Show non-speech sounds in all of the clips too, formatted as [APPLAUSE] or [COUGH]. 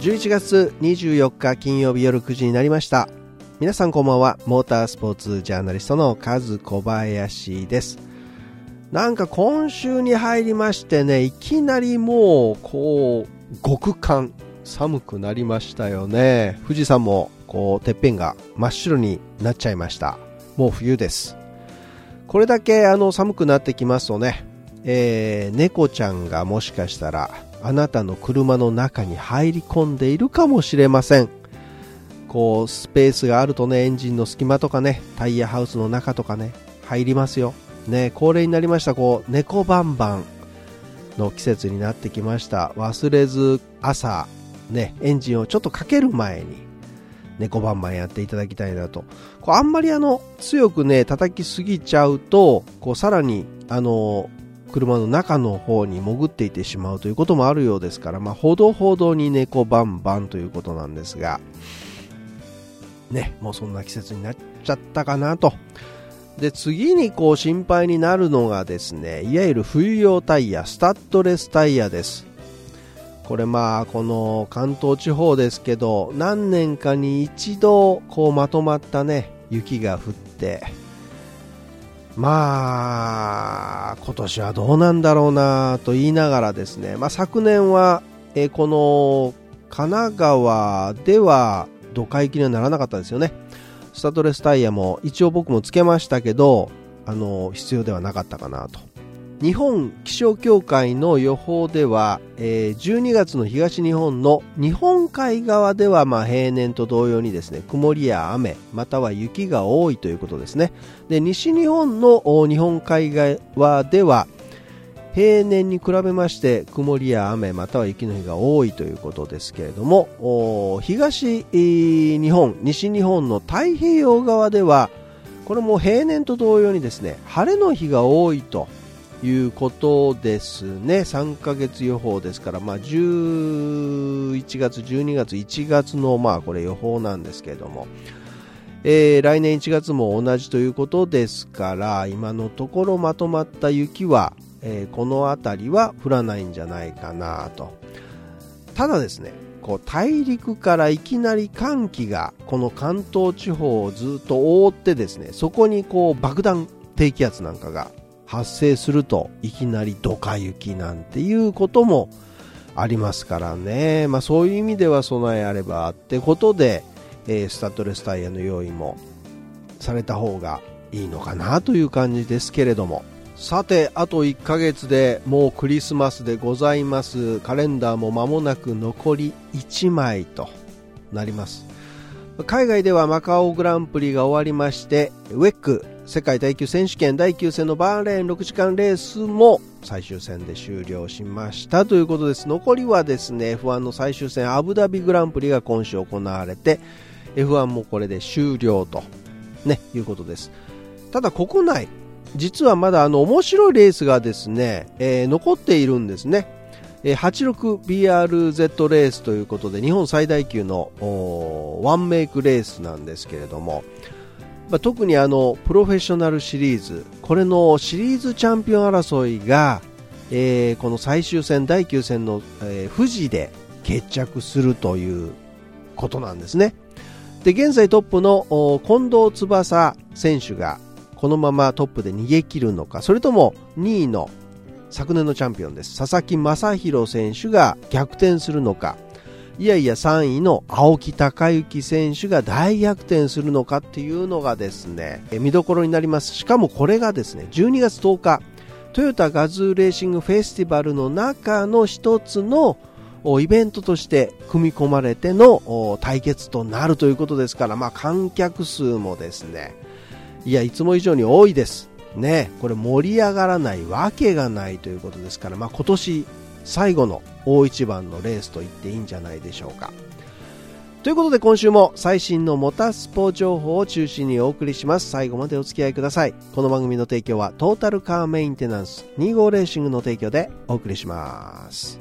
11月24日金曜日夜9時になりました。皆さんこんばんは。モータースポーツジャーナリストのカズ小林です。なんか今週に入りましてねいきなりもうこう極寒寒くなりましたよね。富士山もこうてっぺんが真っ白になっちゃいました。もう冬です。これだけあの寒くなってきますとね、えー、猫ちゃんがもしかしたらあなたの車の中に入り込んでいるかもしれません。こうスペースがあるとねエンジンの隙間とかねタイヤハウスの中とかね入りますよ。ね恒例になりましたこう猫バンバンの季節になってきました。忘れず朝ねエンジンをちょっとかける前に猫バンバンやっていただきたいなとこうあんまりあの強くね叩きすぎちゃうとこうさらにあの車の中の方に潜っていてしまうということもあるようですから、まあ、ほどほどに猫バンバンということなんですが、ね、もうそんな季節になっちゃったかなと。で、次にこう心配になるのがですね、いわゆる冬用タイヤ、スタッドレスタイヤです。これまあ、この関東地方ですけど、何年かに一度、こうまとまったね、雪が降って、まあ、今年はどうなんだろうなと言いながらですね、まあ、昨年は、えこの神奈川では土海行きにはならなかったですよね。スタッドレスタイヤも一応僕もつけましたけど、あの、必要ではなかったかなと。日本気象協会の予報では、えー、12月の東日本の日本海側ではまあ平年と同様にですね曇りや雨または雪が多いということですね。で西日本の日本海側では平年に比べまして曇りや雨または雪の日が多いということですけれども東日本西日本の太平洋側ではこれも平年と同様にですね晴れの日が多いということですね。3ヶ月予報ですから、まあ、11月、12月、1月の、まあ、これ予報なんですけれども、えー、来年1月も同じということですから、今のところまとまった雪は、えー、この辺りは降らないんじゃないかなと。ただですね、こう大陸からいきなり寒気がこの関東地方をずっと覆ってですね、そこにこう爆弾低気圧なんかが発生するといきなりドカ雪なんていうこともありますからね、まあ、そういう意味では備えあればってことで、えー、スタッドレスタイヤの用意もされた方がいいのかなという感じですけれども。さてあと1ヶ月でもうクリスマスでございます。カレンダーも間もなく残り1枚となります。海外ではマカオグランプリが終わりましてウェック世界耐久選手権第9戦のバーレーン6時間レースも最終戦で終了しました。ということです。残りはですね F1 の最終戦アブダビグランプリが今週行われて F1 もこれで終了と、ね、いうことです。ただ国内実はまだあの面白いレースがですね、えー、残っているんですね。86BRZ レースということで日本最大級のワンメイクレースなんですけれどもまあ、特にあのプロフェッショナルシリーズ。これのシリーズチャンピオン争いが、えー、この最終戦第9戦の、えー、富士で決着するということなんですね。で現在トップの近藤翼選手がこのままトップで逃げ切るのか。それとも2位の昨年のチャンピオンです。佐々木正宏選手が逆転するのか。いやいや3位の青木孝之選手が大逆転するのかっていうのがですね、見どころになります。しかもこれがですね、12月10日、トヨタガズーレーシングフェスティバルの中の一つのイベントとして組み込まれての対決となるということですから、まあ観客数もですね、いや、いつも以上に多いです。ね、これ盛り上がらないわけがないということですから、まあ今年最後の大一番のレースと言っていいんじゃないでしょうか。ということで今週も最新のモタスポ情報を中心にお送りします。最後までお付き合いください。この番組の提供はトータルカーメンテナンス2号レーシングの提供でお送りします。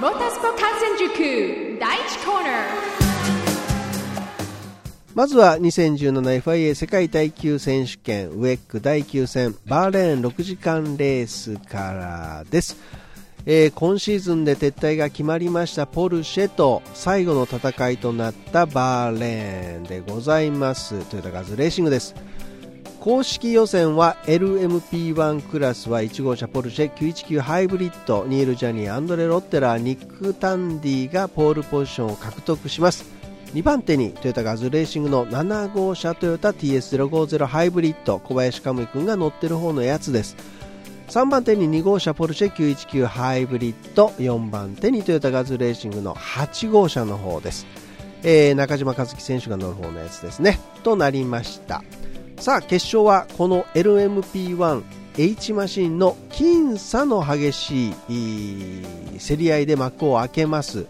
モータースポ観戦塾第1コーナーまずは 2017FIA 世界耐久選手権ウェック第9戦バーレーン6時間レースからです、えー、今シーズンで撤退が決まりましたポルシェと最後の戦いとなったバーレーンでございます。トヨタガズレーシングです。公式予選は LMP1 クラスは1号車ポルシェ919ハイブリッドニール・ジャニーアンドレ・ロッテラーニック・タンディがポールポジションを獲得します。2番手にトヨタガズレーシングの7号車トヨタ TS050 ハイブリッド小林カムイ君が乗ってる方のやつです。3番手に2号車ポルシェ919ハイブリッド4番手にトヨタガズレーシングの8号車の方です、えー、中島和樹選手が乗る方のやつですね。となりました。さあ決勝はこの LMP1 H マシンの僅差の激しい競り合いで幕を開けます。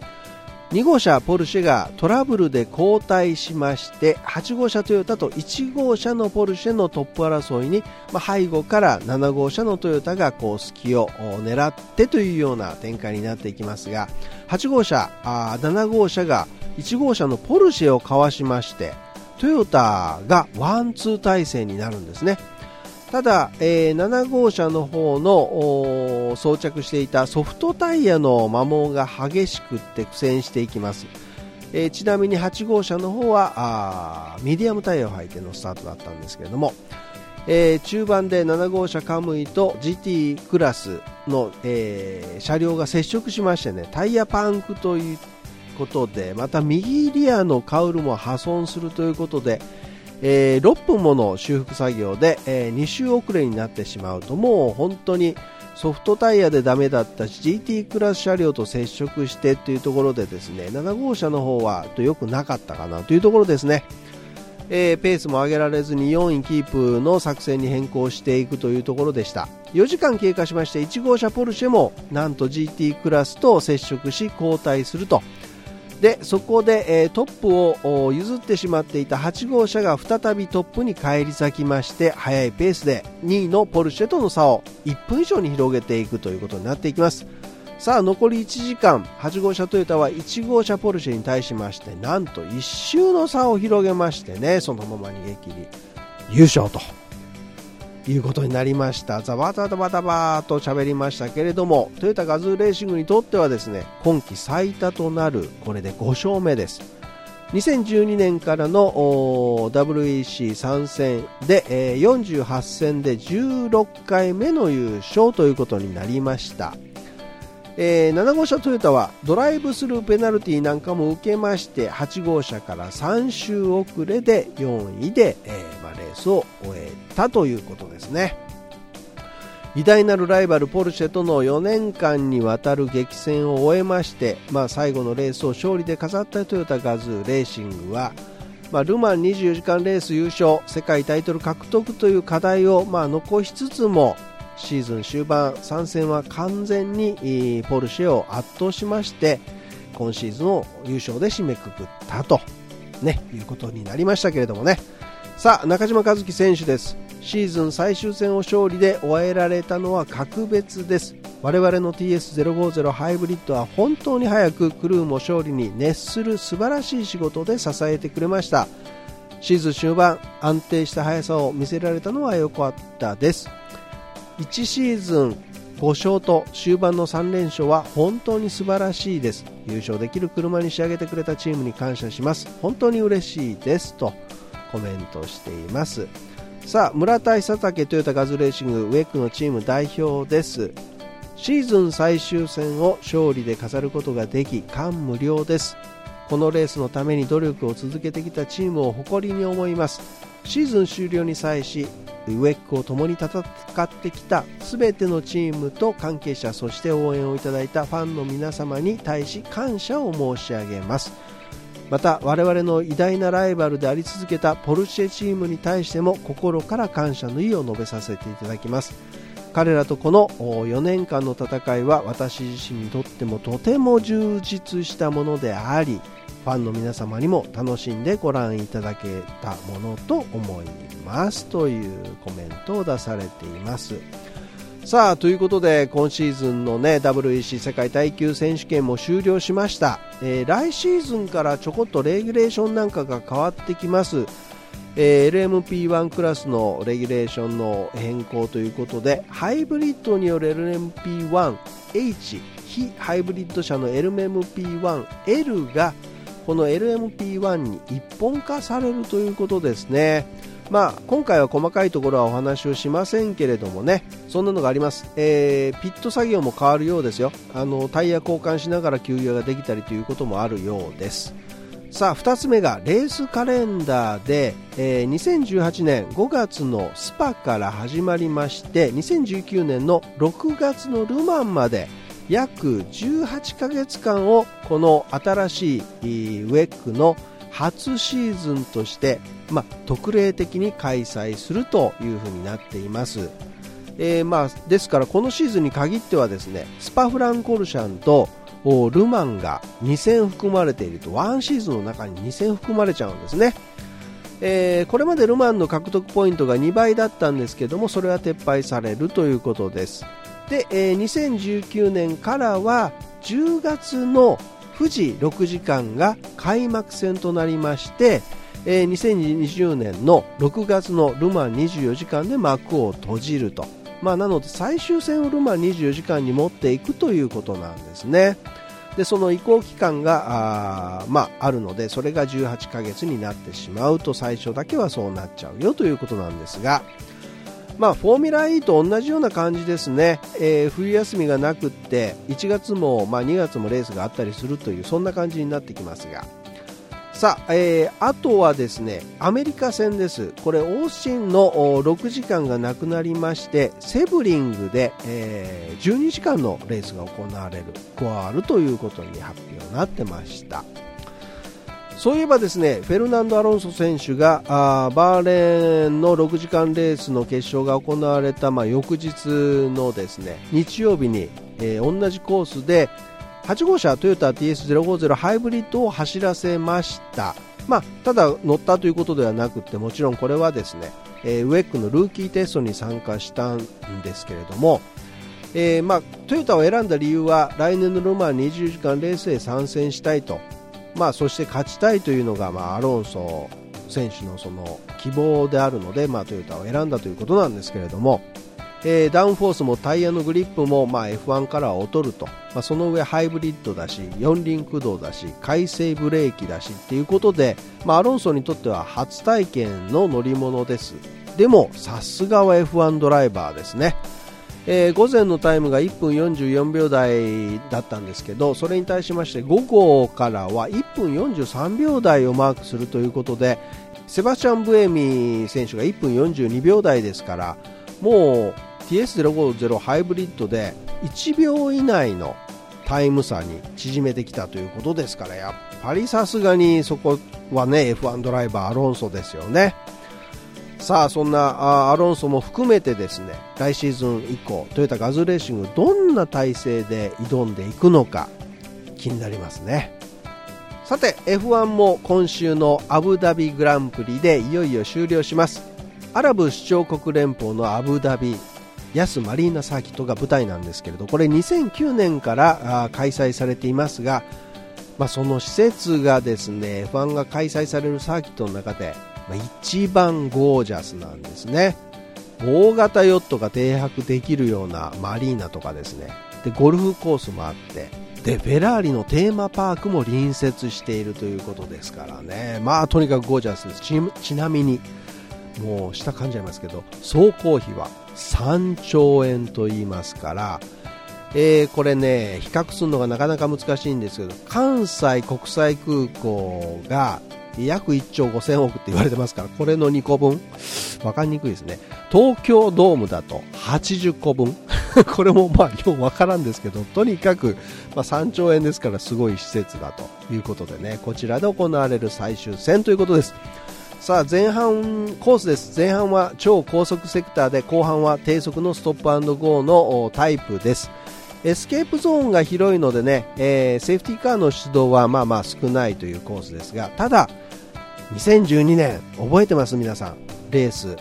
2号車ポルシェがトラブルで交代しまして8号車トヨタと1号車のポルシェのトップ争いに、まあ、背後から7号車のトヨタがこう隙を狙ってというような展開になっていきますが8号車あ7号車が1号車のポルシェをかわしましてトヨタがワンツー体制になるんですね。ただ、えー、7号車の方の装着していたソフトタイヤの摩耗が激しくって苦戦していきます、えー、ちなみに8号車の方はあミディアムタイヤを履いてのスタートだったんですけれども、えー、中盤で7号車カムイと GT クラスの、えー、車両が接触しましてねタイヤパンクということでまた右リアのカウルも破損するということで、えー、6分もの修復作業で、えー、2周遅れになってしまうともう本当にソフトタイヤでダメだったし GT クラス車両と接触してというところでですね7号車の方はとよくなかったかなというところですね、えー、ペースも上げられずに4位キープの作戦に変更していくというところでした。4時間経過しまして1号車ポルシェもなんと GT クラスと接触し交代すると。でそこで、えー、トップを譲ってしまっていた8号車が再びトップに返り咲きまして速いペースで2位のポルシェとの差を1分以上に広げていくということになっていきます。さあ残り1時間8号車トヨタは1号車ポルシェに対しましてなんと1周の差を広げましてねそのまま逃げ切り優勝と。いうことになりました。ザバタバタバーと喋りましたけれどもトヨタガズーレーシングにとってはですね今季最多となるこれで5勝目です。2012年からの WEC 参戦で、えー、48戦で16回目の優勝ということになりました。えー、7号車トヨタはドライブスルーペナルティなんかも受けまして8号車から3周遅れで4位で、えーまあ、レースを終えたということですね。偉大なるライバルポルシェとの4年間にわたる激戦を終えまして、まあ、最後のレースを勝利で飾ったトヨタガズーレーシングは、まあ、ルマン24時間レース優勝世界タイトル獲得という課題をまあ残しつつもシーズン終盤3戦は完全にポルシェを圧倒しまして今シーズンを優勝で締めくくったと、ね、いうことになりましたけれどもね。さあ中島和樹選手です。シーズン最終戦を勝利で終えられたのは格別です。我々の TS050 ハイブリッドは本当に早くクルーも勝利に熱する素晴らしい仕事で支えてくれました。シーズン終盤安定した速さを見せられたのは良かったです。1シーズン5勝と終盤の3連勝は本当に素晴らしいです。優勝できる車に仕上げてくれたチームに感謝します。本当に嬉しいですとコメントしています。さあ村田久武トヨタガズレーシングウェックのチーム代表です。シーズン最終戦を勝利で飾ることができ感無量です。このレースのために努力を続けてきたチームを誇りに思います。シーズン終了に際しウェックを共に戦ってきた全てのチームと関係者そして応援をいただいたファンの皆様に対し感謝を申し上げます。また我々の偉大なライバルであり続けたポルシェチームに対しても心から感謝の意を述べさせていただきます。彼らとこの4年間の戦いは私自身にとってもとても充実したものでありファンの皆様にも楽しんでご覧いただけたものと思いますというコメントを出されています。さあということで今シーズンの、ね、WEC 世界耐久選手権も終了しました、えー、来シーズンからちょこっとレギュレーションなんかが変わってきます、えー、LMP1 クラスのレギュレーションの変更ということでハイブリッドによる LMP1H 非ハイブリッド車の LMP1L がこの LMP1 に一本化されるということですね。まあ、今回は細かいところはお話をしませんけれどもね。そんなのがあります、えー、ピット作業も変わるようですよ。あのタイヤ交換しながら給油ができたりということもあるようです。さあ2つ目がレースカレンダーで、えー、2018年5月のスパから始まりまして2019年の6月のルマンまで約18ヶ月間をこの新しいウェックの初シーズンとしてまあ、特例的に開催するというふうになっています。えー、まあ、ですからこのシーズンに限ってはですねスパフランコルシャンとルマンが2戦含まれていると。ワンシーズンの中に2戦含まれちゃうんですね、えー、これまでルマンの獲得ポイントが2倍だったんですけどもそれは撤廃されるということです。で、えー、2019年からは10月の富士6時間が開幕戦となりましてえー、2020年の6月のルマン24時間で幕を閉じると、まあ、なので最終戦をルマン24時間に持っていくということなんですね。でその移行期間があ,、まあ、あるのでそれが18ヶ月になってしまうと最初だけはそうなっちゃうよということなんですがまあ、フォーミュラ E と同じような感じですね、えー、冬休みがなくって1月も、まあ、2月もレースがあったりするというそんな感じになってきますがさあ、えー、あとはですね、アメリカ戦です。これ、オーシンの6時間がなくなりまして、セブリングで、えー、12時間のレースが行われる、加わるということに発表になってました。そういえばですね、フェルナンド・アロンソ選手がーバーレーンの6時間レースの決勝が行われた、まあ、翌日のですね、日曜日に、えー、同じコースで、8号車トヨタ TS050 ハイブリッドを走らせました、まあ、ただ乗ったということではなくてもちろんこれはですね、えー、ウェックのルーキーテストに参加したんですけれども、えー、まあ、トヨタを選んだ理由は来年のルマン20時間レースへ参戦したいと、まあ、そして勝ちたいというのが、まあ、アロンソ選手のその希望であるので、まあ、トヨタを選んだということなんですけれども、えー、ダウンフォースもタイヤのグリップも、まあ、F1 からは劣ると、まあ、その上ハイブリッドだし四輪駆動だし回生ブレーキだしっていうことで、まあ、アロンソにとっては初体験の乗り物です。でもさすがは F1 ドライバーですね、えー、午前のタイムが1分44秒台だったんですけどそれに対しまして午後からは1分43秒台をマークするということでセバスチャン・ブエミ選手が1分42秒台ですからもう TS050 ハイブリッドで1秒以内のタイム差に縮めてきたということですからやっぱりさすがにそこはね F1 ドライバーアロンソですよね。さあそんなアロンソも含めてですね来シーズン以降トヨタガズレーシングどんな体制で挑んでいくのか気になりますね。さて F1 も今週のアブダビグランプリでいよいよ終了します。アラブ首長国連邦のアブダビヤスマリーナサーキットが舞台なんですけれどこれ2009年から開催されていますが、まあ、その施設がですね F1 が開催されるサーキットの中で、まあ、一番ゴージャスなんですね。大型ヨットが停泊できるようなマリーナとかですね。でゴルフコースもあって。でフェラーリのテーマパークも隣接しているということですからね。まあとにかくゴージャスです。ちなみにもう下噛んじゃいますけど総工費は3兆円と言いますから、えー、これね比較するのがなかなか難しいんですけど関西国際空港が約1兆5000億って言われてますからこれの2個分。分かりにくいですね。東京ドームだと80個分。[LAUGHS] これもまあよう分からんですけどとにかく、まあ、3兆円ですからすごい施設だということでね。こちらで行われる最終戦ということです。さあ前半コースです。前半は超高速セクターで後半は低速のストップゴーのタイプです。エスケープゾーンが広いのでね、えー、セーフティーカーの出動はまあまあ少ないというコースですがただ2012年覚えてます？皆さん。レース。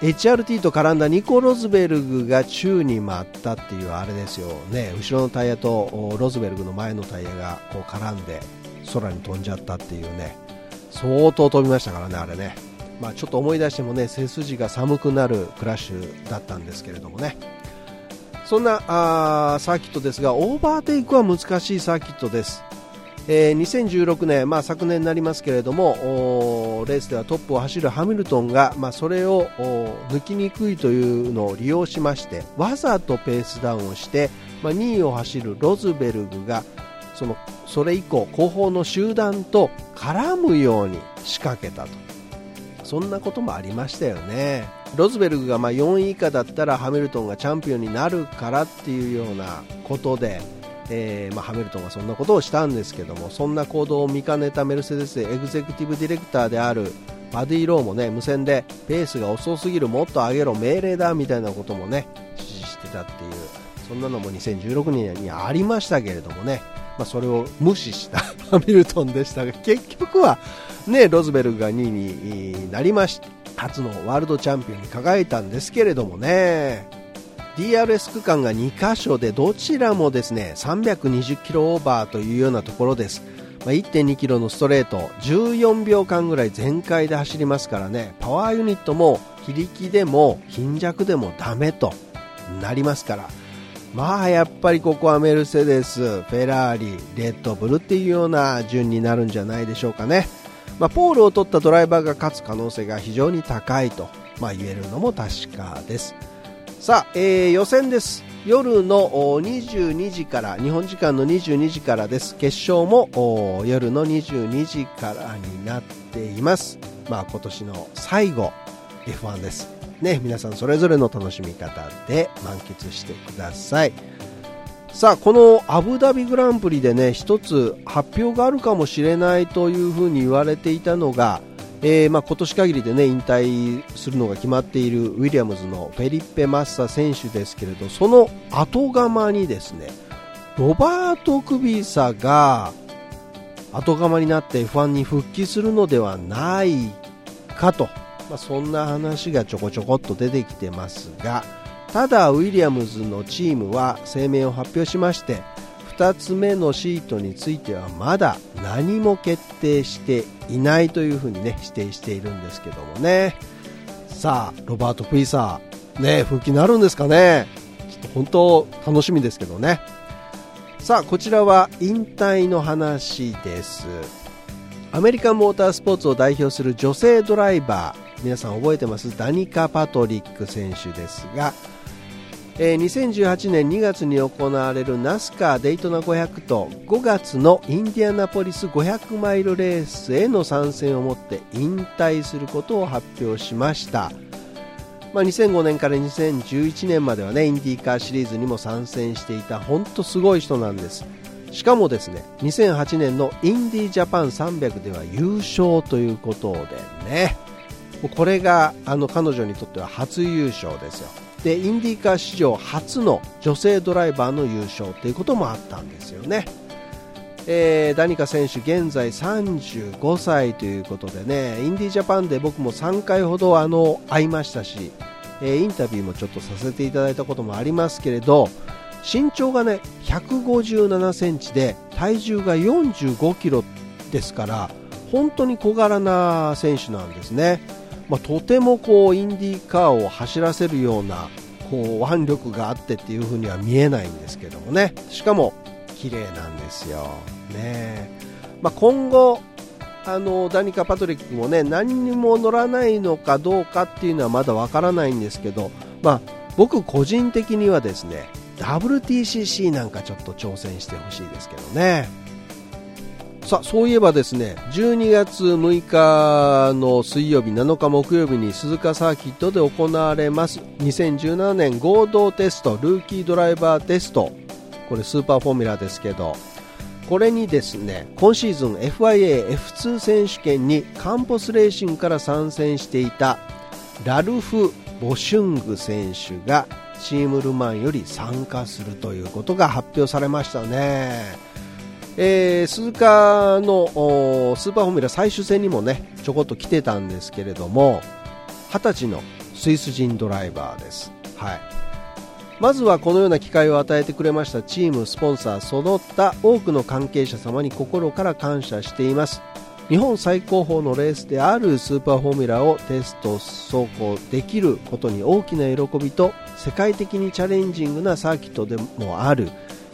HRT と絡んだニコ・ロズベルグが宙に舞ったっていうあれですよね。後ろのタイヤとロズベルグの前のタイヤがこう絡んで空に飛んじゃったっていうね。相当飛びましたからねあれね。まあ、ちょっと思い出してもね背筋が寒くなるクラッシュだったんですけれどもね。そんなあサーキットですがオーバーテイクは難しいサーキットです。えー、2016年、まあ、昨年になりますけれどもレースではトップを走るハミルトンが、まあ、それを抜きにくいというのを利用しましてわざとペースダウンをして、まあ、2位を走るロズベルグがそのそれ以降後方の集団と絡むように仕掛けたと。そんなこともありましたよね。ロズベルグがま4位以下だったらハミルトンがチャンピオンになるからっていうようなことでえー、まあ、ハミルトンはそんなことをしたんですけどもそんな行動を見かねたメルセデスエグゼクティブディレクターであるパディ・ローもね無線でペースが遅すぎるもっと上げろ命令だみたいなこともね指示してたっていうそんなのも2016年にありましたけれどもね、まあ、それを無視した [LAUGHS] ハミルトンでしたが結局は、ね、ロズベルが2位になりまして初のワールドチャンピオンに輝いたんですけれどもね。DRS 区間が2箇所でどちらもですね320キロオーバーというようなところです、まあ、1.2キロのストレート14秒間ぐらい全開で走りますからねパワーユニットも非力でも貧弱でもダメとなりますからまあやっぱりここはメルセデス、フェラーリ、レッドブルっていうような順になるんじゃないでしょうかね。まあ、ポールを取ったドライバーが勝つ可能性が非常に高いと、まあ、言えるのも確かです。さあ、えー、予選です。夜の22時から日本時間の22時からです。決勝も夜の22時からになっています。まあ今年の最後 F1 です。ね皆さんそれぞれの楽しみ方で満喫してください。さあこのアブダビグランプリでね一つ発表があるかもしれないというふうに言われていたのがえー、まあ、今年限りで、ね、引退するのが決まっているウィリアムズのフェリッペ・マッサ選手ですけれどその後釜にですねロバート・クビサが後釜になって F1 に復帰するのではないかと、まあ、そんな話がちょこちょこっと出てきてますがただウィリアムズのチームは声明を発表しまして2つ目のシートについてはまだ何も決定していないというふうにね指定しているんですけどもね。さあロバート・プイサーね復帰になるんですかね。ちょっと本当楽しみですけどね。さあこちらは引退の話です。アメリカンモータースポーツを代表する女性ドライバー。皆さん覚えてます？ダニカ・パトリック選手ですがえー、2018年2月に行われるナスカーデイトナ500と5月のインディアナポリス500マイルレースへの参戦をもって引退することを発表しました、まあ、2005年から2011年まではねインディーカーシリーズにも参戦していた本当すごい人なんです。しかもですね2008年のインディージャパン300では優勝ということでね。これがあの彼女にとっては初優勝ですよ。でインディーカー史上初の女性ドライバーの優勝ということもあったんですよね、えー、ダニカ選手現在35歳ということでねインディージャパンで僕も3回ほどあの会いましたし、えー、インタビューもちょっとさせていただいたこともありますけれど身長がね157センチで体重が45キロですから本当に小柄な選手なんですね。まあ、とてもこうインディーカーを走らせるようなこう腕力があってっていう風には見えないんですけどもね。しかも綺麗なんですよ、ね。まあ、今後あのダニカ・パトリックもね何にも乗らないのかどうかっていうのはまだわからないんですけど、まあ、僕個人的にはですね WTCC なんかちょっと挑戦してほしいですけどね。さそういえばですね12月6日の水曜日7日木曜日に鈴鹿サーキットで行われます2017年合同テストルーキードライバーテストこれスーパーフォーミュラですけどこれにですね今シーズン FIA-F2 選手権にカンポスレーシングから参戦していたラルフ・ボシュング選手がチームルマンより参加するということが発表されましたね。えー、鈴鹿のスーパーフォーミュラ最終戦にもねちょこっと来てたんですけれども20歳のスイス人ドライバーです、はい、まずはこのような機会を与えてくれましたチームスポンサーその他多くの関係者様に心から感謝しています。日本最高峰のレースであるスーパーフォーミュラをテスト走行できることに大きな喜びと世界的にチャレンジングなサーキットでもある。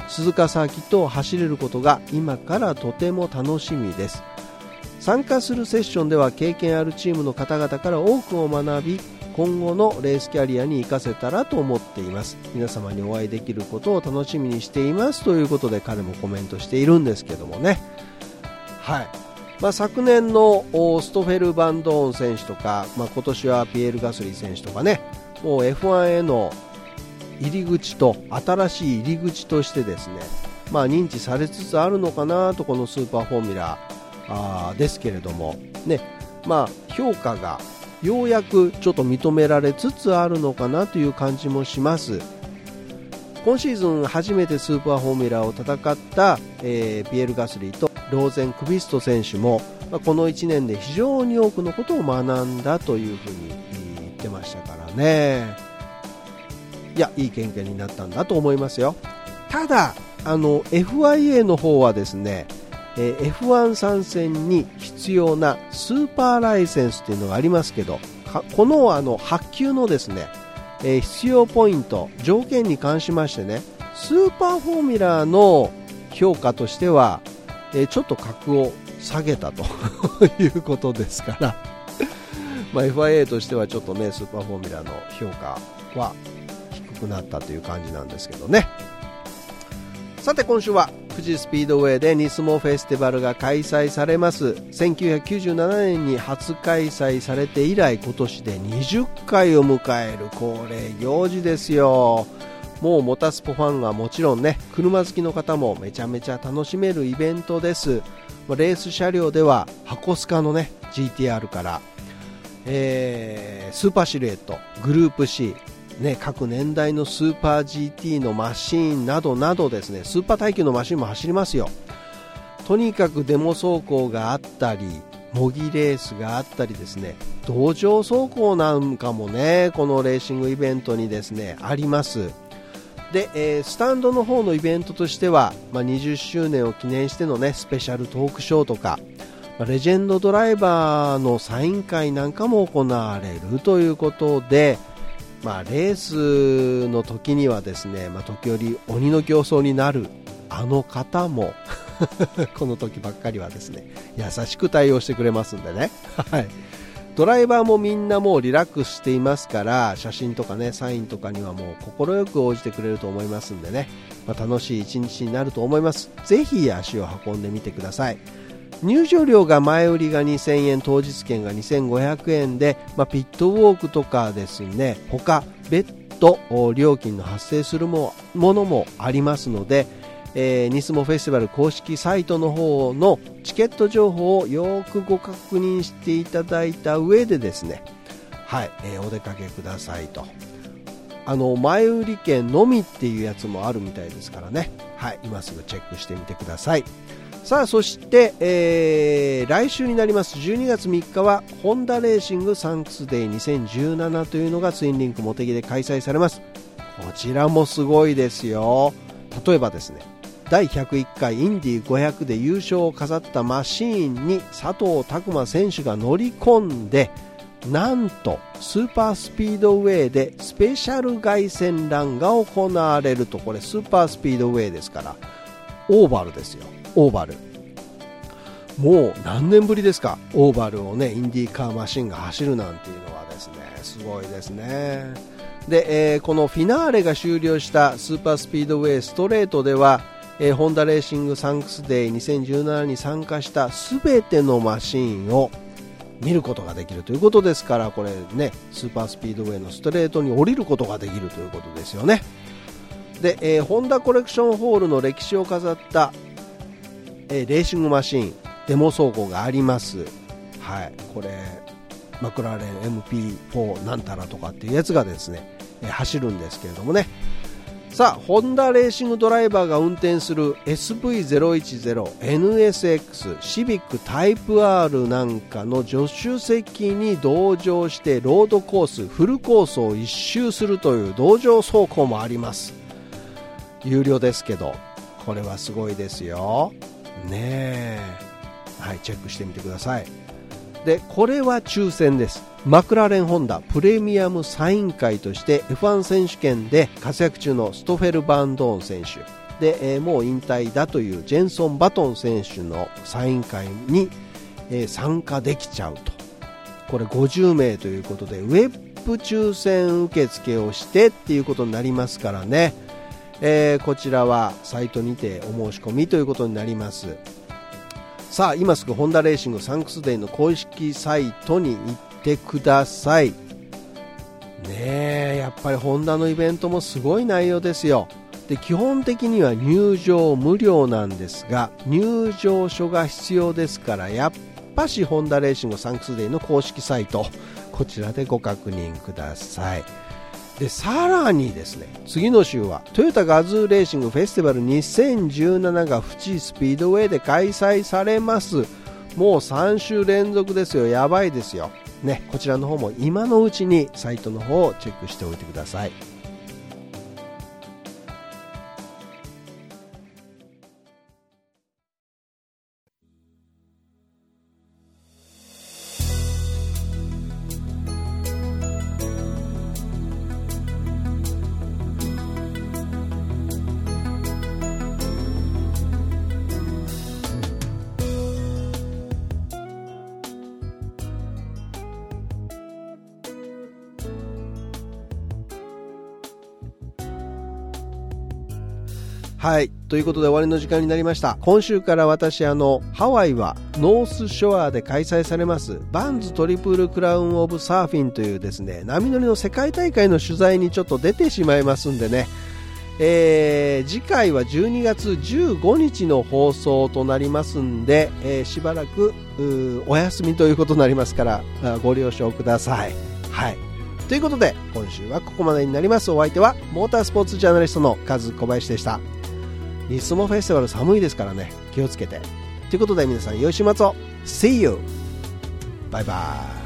鈴鹿サーキットを走れることが今からとても楽しみです。参加するセッションでは経験あるチームの方々から多くを学び今後のレースキャリアに生かせたらと思っています。皆様にお会いできることを楽しみにしています。ということで彼もコメントしているんですけどもね。はい。まあ、昨年のストフェル・バンドーン選手とか、まあ、今年はピエール・ガスリー選手とかねもう F1 への入り口と新しい入り口としてですね、まあ、認知されつつあるのかなとこのスーパーフォーミュラあですけれども、ねまあ、評価がようやくちょっと認められつつあるのかなという感じもします。今シーズン初めてスーパーフォーミュラーを戦った、えー、ピエール・ガスリーとローゼンクビスト選手も、まあ、この1年で非常に多くのことを学んだというふうに言ってましたからね。いやいい経験になったんだと思いますよ。ただあの FIA の方はですねえ F1 参戦に必要なスーパーライセンスっていうのがありますけどこのあの発給のですね、え必要ポイント条件に関しましてねスーパーフォーミュラーの評価としてはえー、ちょっと格を下げたと [LAUGHS] いうことですから。ま、FIA としてはちょっとねスーパーフォーミュラーの評価はくなったという感じなんですけどね。さて今週は富士スピードウェイでニスモフェスティバルが開催されます。1997年に初開催されて以来今年で20回を迎える恒例行事ですよ。もうモタスポファンはもちろんね車好きの方もめちゃめちゃ楽しめるイベントです。レース車両では箱スカのね GTR から、えー、スーパーシルエットグループ C ね、各年代のスーパー GT のマシーンなどなどですねスーパー耐久のマシンも走りますよ。とにかくデモ走行があったり模擬レースがあったりですね道場走行なんかもねこのレーシングイベントにですねあります。で、えー、スタンドの方のイベントとしては、まあ、20周年を記念してのねスペシャルトークショーとか、まあ、レジェンドドライバーのサイン会なんかも行われるということで、まあ、レースの時にはですね、まあ、時折鬼の競争になるあの方も [LAUGHS] この時ばっかりはですね優しく対応してくれますんでね。[LAUGHS] はい。ドライバーもみんなもうリラックスしていますから写真とかねサインとかにはもう快く応じてくれると思いますんでね、まあ、楽しい一日になると思います。ぜひ足を運んでみてください。入場料が前売りが2000円当日券が2500円で、まあ、ピットウォークとかですね。他別途料金の発生するものもありますのでえー、ニスモフェスティバル公式サイトの方のチケット情報をよくご確認していただいた上でですね。はい、えー、お出かけくださいと。あの前売り券のみっていうやつもあるみたいですからね。はい今すぐチェックしてみてください。さあそして、えー、来週になります。12月3日はホンダレーシングサンクスデー2017というのがツインリンクモテギで開催されます。こちらもすごいですよ。例えばですね第101回インディ500で優勝を飾ったマシーンに佐藤琢磨選手が乗り込んでなんとスーパースピードウェイでスペシャル凱旋ランが行われると。これスーパースピードウェイですからオーバルですよ。オーバル。もう何年ぶりですか？オーバルをねインディーカーマシンが走るなんていうのはですね。すごいですね。で、えー、このフィナーレが終了したスーパースピードウェイストレートではえー、ホンダレーシングサンクスデー2017に参加した全てのマシンを見ることができるということですからこれねスーパースピードウェイのストレートに降りることができるということですよね。で、えー、ホンダコレクションホールの歴史を飾った、えー、レーシングマシンデモ走行があります。はい。これマクラーレン MP4 なんたらとかっていうやつがですね、え走るんですけれどもね。さあホンダレーシングドライバーが運転する SV010NSX シビックタイプ R なんかの助手席に同乗してロードコースフルコースを一周するという同乗走行もあります。有料ですけどこれはすごいですよ。ねえ。はいチェックしてみてください。でこれは抽選です。マクラーレンホンダプレミアムサイン会として F1 選手権で活躍中のストフェル・バンドーン選手。で、えー、もう引退だというジェンソン・バトン選手のサイン会に、えー、参加できちゃうと。これ50名ということでウェブ抽選受付をしてっていうことになりますからね、えー、こちらはサイトにてお申し込みということになります。さあ今すぐホンダレーシングサンクスデイの公式サイトに行ってください。ねえやっぱりホンダのイベントもすごい内容ですよ。で基本的には入場無料なんですが入場書が必要ですからやっぱしホンダレーシングサンクスデイの公式サイトこちらでご確認ください。でさらにですね次の週はトヨタガズーレーシングフェスティバル2017が富士スピードウェイで開催されます。もう3週連続ですよ。やばいですよ。ねこちらの方も今のうちにサイトの方をチェックしておいてください。はい。ということで終わりの時間になりました。今週から私、あの、ハワイはノースショアで開催されます、バンズトリプルクラウンオブサーフィンというですね、波乗りの世界大会の取材にちょっと出てしまいますんでね、えー、次回は12月15日の放送となりますんで、えー、しばらくお休みということになりますからご了承ください。はい。ということで、今週はここまでになります。お相手は、モータースポーツジャーナリストのカズ小林でした。リスモフェスティバル寒いですからね、気をつけて。ということで皆さん、良い週末を !See you! バイバイ